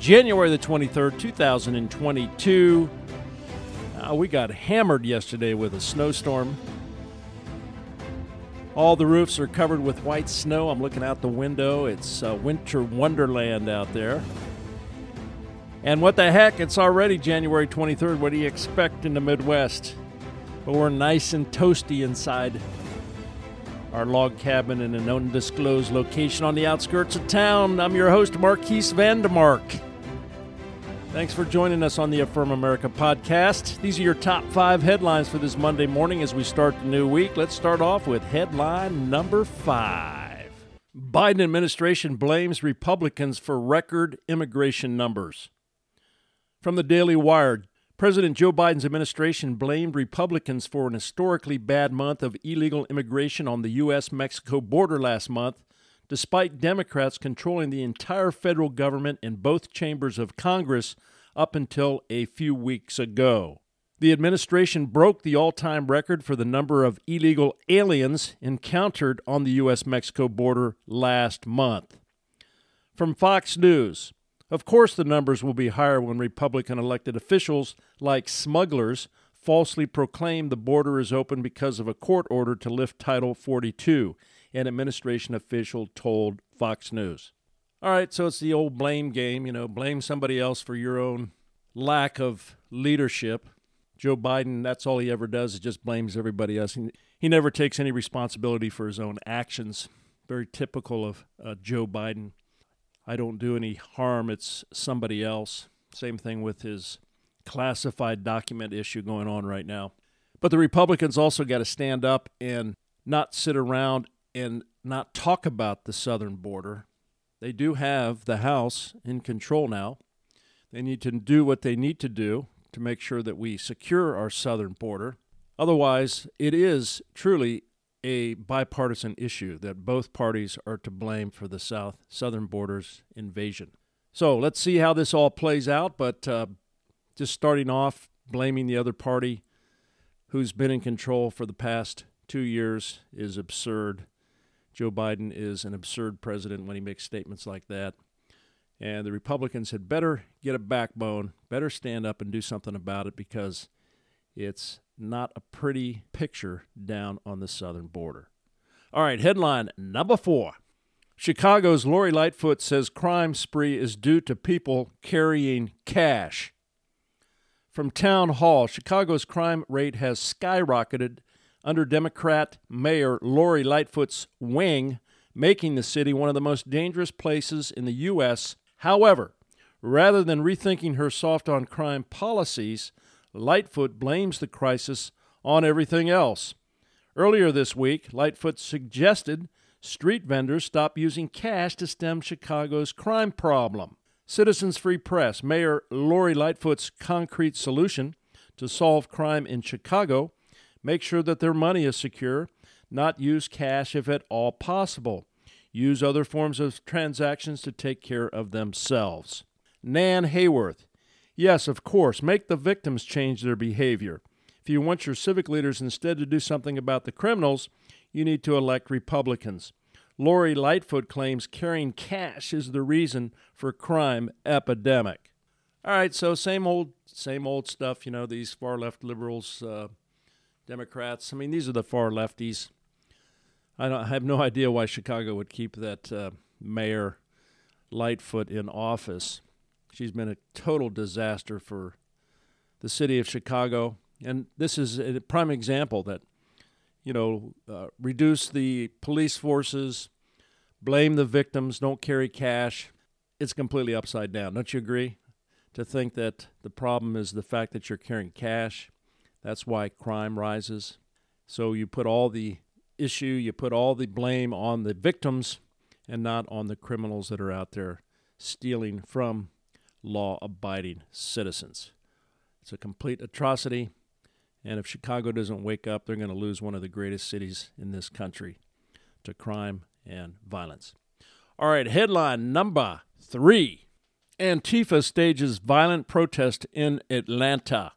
January the 23rd, 2022. Uh, we got hammered yesterday with a snowstorm. All the roofs are covered with white snow. I'm looking out the window. It's uh, winter wonderland out there. And what the heck? It's already January 23rd. What do you expect in the Midwest? But we're nice and toasty inside our log cabin in an undisclosed location on the outskirts of town. I'm your host, Marquise Vandemark. Thanks for joining us on the Affirm America podcast. These are your top five headlines for this Monday morning as we start the new week. Let's start off with headline number five Biden administration blames Republicans for record immigration numbers. From the Daily Wire, President Joe Biden's administration blamed Republicans for an historically bad month of illegal immigration on the U.S. Mexico border last month, despite Democrats controlling the entire federal government in both chambers of Congress up until a few weeks ago. The administration broke the all time record for the number of illegal aliens encountered on the U.S. Mexico border last month. From Fox News, of course, the numbers will be higher when Republican elected officials, like smugglers, falsely proclaim the border is open because of a court order to lift Title 42 an administration official told Fox News. All right, so it's the old blame game, you know, blame somebody else for your own lack of leadership. Joe Biden, that's all he ever does is just blames everybody else. He, he never takes any responsibility for his own actions. Very typical of uh, Joe Biden. I don't do any harm, it's somebody else. Same thing with his classified document issue going on right now. But the Republicans also got to stand up and not sit around and not talk about the southern border. They do have the House in control now. They need to do what they need to do to make sure that we secure our southern border. Otherwise, it is truly a bipartisan issue that both parties are to blame for the south southern border's invasion. So let's see how this all plays out. But uh, just starting off, blaming the other party who's been in control for the past two years is absurd. Joe Biden is an absurd president when he makes statements like that. And the Republicans had better get a backbone, better stand up and do something about it because it's not a pretty picture down on the southern border. All right, headline number four Chicago's Lori Lightfoot says crime spree is due to people carrying cash. From Town Hall, Chicago's crime rate has skyrocketed under Democrat Mayor Lori Lightfoot's wing, making the city one of the most dangerous places in the U.S. However, rather than rethinking her soft on crime policies, Lightfoot blames the crisis on everything else. Earlier this week, Lightfoot suggested street vendors stop using cash to stem Chicago's crime problem. Citizens Free Press, Mayor Lori Lightfoot's concrete solution to solve crime in Chicago Make sure that their money is secure, not use cash if at all possible. Use other forms of transactions to take care of themselves. Nan Hayworth. Yes, of course, make the victims change their behavior. If you want your civic leaders instead to do something about the criminals, you need to elect Republicans. Lori Lightfoot claims carrying cash is the reason for crime epidemic. All right, so same old, same old stuff. You know, these far left liberals uh, Democrats. I mean, these are the far lefties. I, I have no idea why Chicago would keep that uh, mayor Lightfoot in office. She's been a total disaster for the city of Chicago, and this is a prime example that you know uh, reduce the police forces, blame the victims, don't carry cash. It's completely upside down. Don't you agree? To think that the problem is the fact that you're carrying cash that's why crime rises. So you put all the issue, you put all the blame on the victims and not on the criminals that are out there stealing from law abiding citizens. It's a complete atrocity. And if Chicago doesn't wake up, they're going to lose one of the greatest cities in this country to crime and violence. All right, headline number three Antifa stages violent protest in Atlanta.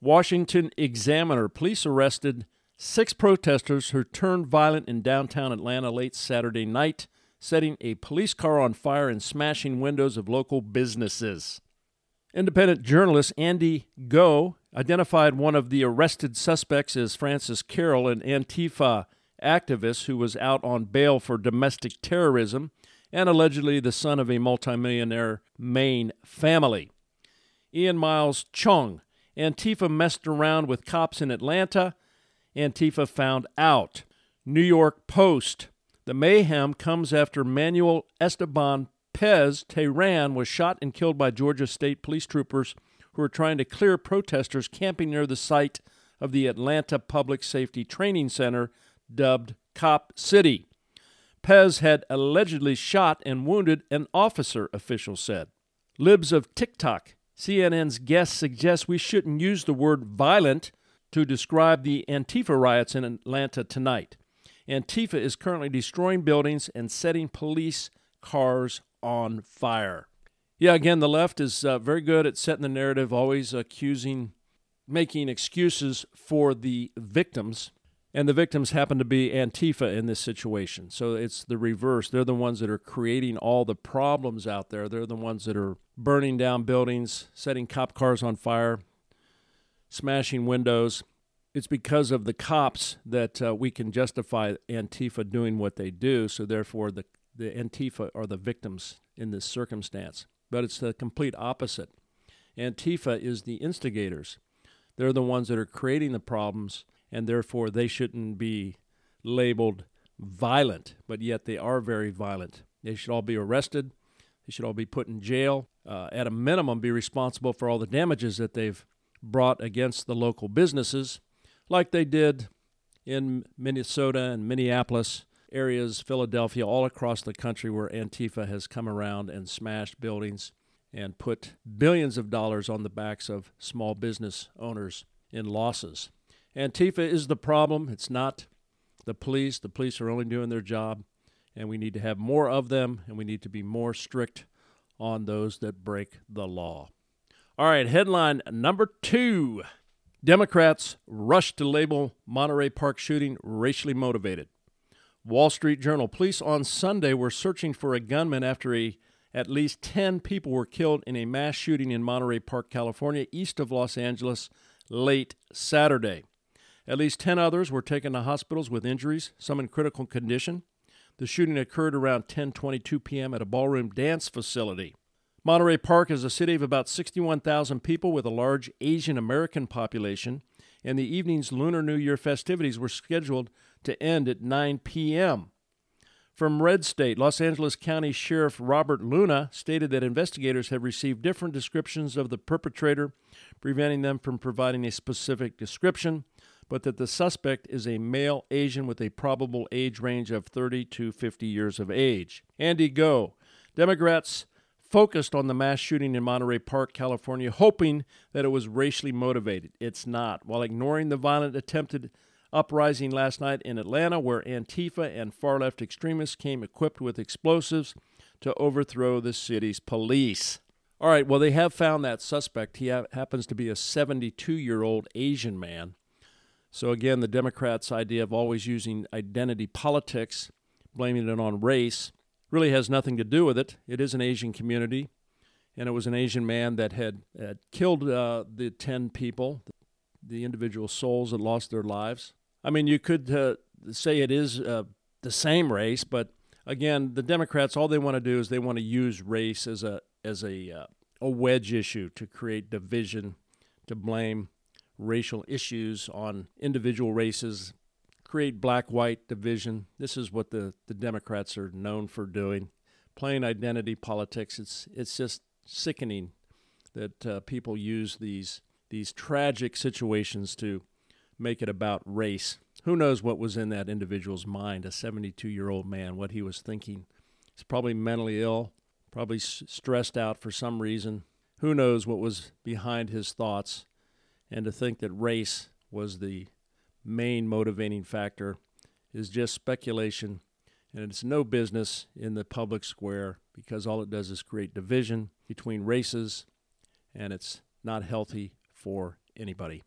Washington Examiner police arrested six protesters who turned violent in downtown Atlanta late Saturday night, setting a police car on fire and smashing windows of local businesses. Independent journalist Andy Ngo identified one of the arrested suspects as Francis Carroll, an Antifa activist who was out on bail for domestic terrorism and allegedly the son of a multimillionaire Maine family. Ian Miles Cheong, Antifa messed around with cops in Atlanta. Antifa found out. New York Post. The mayhem comes after Manuel Esteban Paez Terán was shot and killed by Georgia State police troopers who were trying to clear protesters camping near the site of the Atlanta Public Safety Training Center, dubbed Cop City. Pez had allegedly shot and wounded an officer, officials said. Libs of TikTok. CNN's guest suggests we shouldn't use the word violent to describe the Antifa riots in Atlanta tonight. Antifa is currently destroying buildings and setting police cars on fire. Yeah, again, the left is uh, very good at setting the narrative, always accusing, making excuses for the victims. And the victims happen to be Antifa in this situation. So it's the reverse. They're the ones that are creating all the problems out there. They're the ones that are burning down buildings, setting cop cars on fire, smashing windows. It's because of the cops that uh, we can justify Antifa doing what they do. So therefore, the, the Antifa are the victims in this circumstance but it's the complete opposite. Antifa is the instigators. They're the ones that are creating the problems, and therefore they shouldn't be labeled violent, but yet they are very violent. They should all be arrested. They should all be put in jail. Uh, at a minimum, be responsible for all the damages that they've brought against the local businesses, like they did in Minnesota and Minneapolis areas, Philadelphia, all across the country where Antifa has come around and smashed buildings and put billions of dollars on the backs of small business owners in losses. Antifa is the problem. It's not the police. The police are only doing their job, and we need to have more of them, and we need to be more strict on those that break the law. All right, headline number two Democrats rush to label Monterey Park shooting racially motivated. Wall Street Journal. Police on Sunday were searching for a gunman after a, at least 10 people were killed in a mass shooting in Monterey Park, California, east of Los Angeles, late Saturday. At least 10 others were taken to hospitals with injuries, some in critical condition. The shooting occurred around 10:22 p.m. at a ballroom dance facility. Monterey Park is a city of about 61,000 people with a large Asian American population, and the evening's Lunar New Year festivities were scheduled to end at 9 p.m. From Red State, Los Angeles County Sheriff Robert Luna stated that investigators have received different descriptions of the perpetrator, preventing them from providing a specific description, but that the suspect is a male Asian with a probable age range of 30 to 50 years of age. Andy Ngo, Democrats focused on the mass shooting in Monterey Park, California, hoping that it was racially motivated. It's not. While ignoring the violent attempted uprising last night in Atlanta, where Antifa and far left extremists came equipped with explosives to overthrow the city's police. All right, well, they have found that suspect. He ha- happens to be a 72 year old Asian man. So, again, the Democrats' idea of always using identity politics, blaming it on race, really has nothing to do with it. It is an Asian community, and it was an Asian man that had, had killed uh, the 10 people, the individual souls that lost their lives. I mean, you could uh, say it is uh, the same race, but again, the Democrats all they want to do is they want to use race as a as a uh, a wedge issue to create division, to blame racial issues on individual races, create black white division. This is what the, the Democrats are known for doing, playing identity politics. It's it's just sickening that uh, people use these these tragic situations to make it about race. Who knows what was in that individual's mind, a 72 year old man, what he was thinking. He's probably mentally ill, probably s- stressed out for some reason. who knows what was behind his thoughts. And to think that race was the main motivating factor is just speculation, and it's no business in the public square because all it does is create division between races, and it's not healthy for anybody.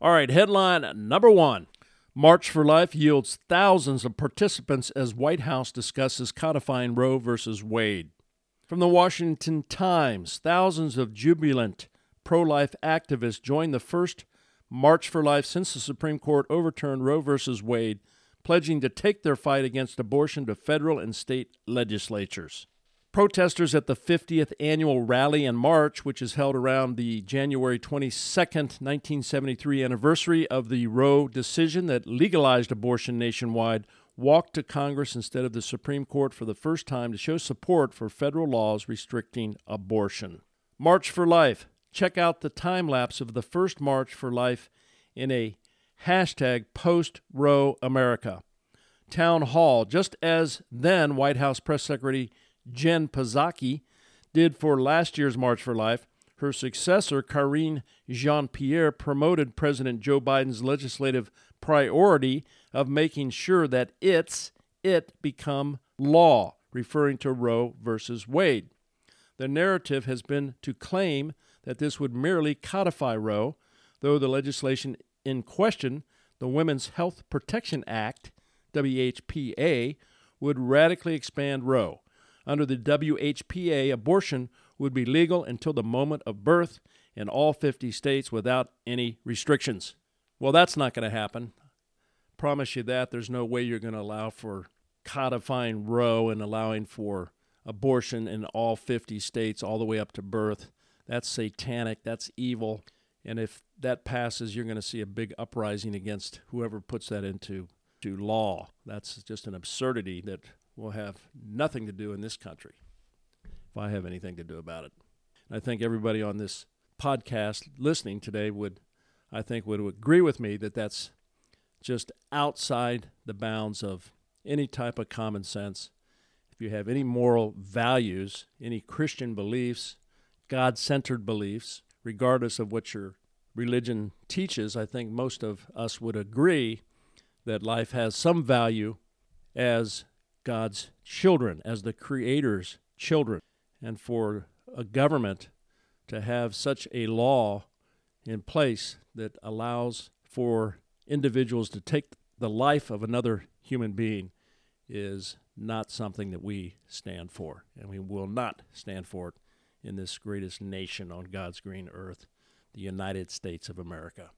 All right, headline number one March for Life yields thousands of participants as White House discusses codifying Roe v. Wade. From the Washington Times, thousands of jubilant pro life activists joined the first March for Life since the Supreme Court overturned Roe v. Wade, pledging to take their fight against abortion to federal and state legislatures. Protesters at the 50th annual rally and march, which is held around the January 22, 1973 anniversary of the Roe decision that legalized abortion nationwide, walked to Congress instead of the Supreme Court for the first time to show support for federal laws restricting abortion. March for Life. Check out the time lapse of the first March for Life in a hashtag post Roe America. Town Hall, just as then White House Press Secretary Jen Psaki did for last year's March for Life, her successor, Karine Jean Pierre, promoted President Joe Biden's legislative priority of making sure that it's it become law, referring to Roe versus Wade. The narrative has been to claim that this would merely codify Roe, though the legislation in question, the Women's Health Protection Act, WHPA, would radically expand Roe. Under the WHPA, abortion would be legal until the moment of birth in all 50 states without any restrictions. Well, that's not going to happen. Promise you that. There's no way you're going to allow for codifying Roe and allowing for abortion in all 50 states all the way up to birth. That's satanic. That's evil. And if that passes, you're going to see a big uprising against whoever puts that into to law. That's just an absurdity that will have nothing to do in this country if I have anything to do about it. I think everybody on this podcast listening today would, I think, would agree with me that that's just outside the bounds of any type of common sense. If you have any moral values, any Christian beliefs, God centered beliefs, regardless of what your religion teaches, I think most of us would agree that life has some value as God's children, as the Creator's children. And for a government to have such a law in place that allows for individuals to take the life of another human being is not something that we stand for. And we will not stand for it in this greatest nation on God's green earth, the United States of America.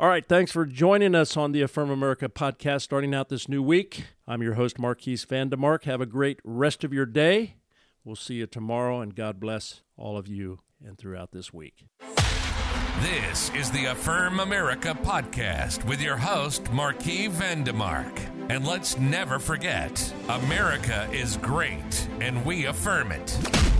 All right, thanks for joining us on the Affirm America podcast starting out this new week. I'm your host, Marquise Vandemark. Have a great rest of your day. We'll see you tomorrow, and God bless all of you and throughout this week. This is the Affirm America podcast with your host, Marquis Vandemark. And let's never forget America is great, and we affirm it.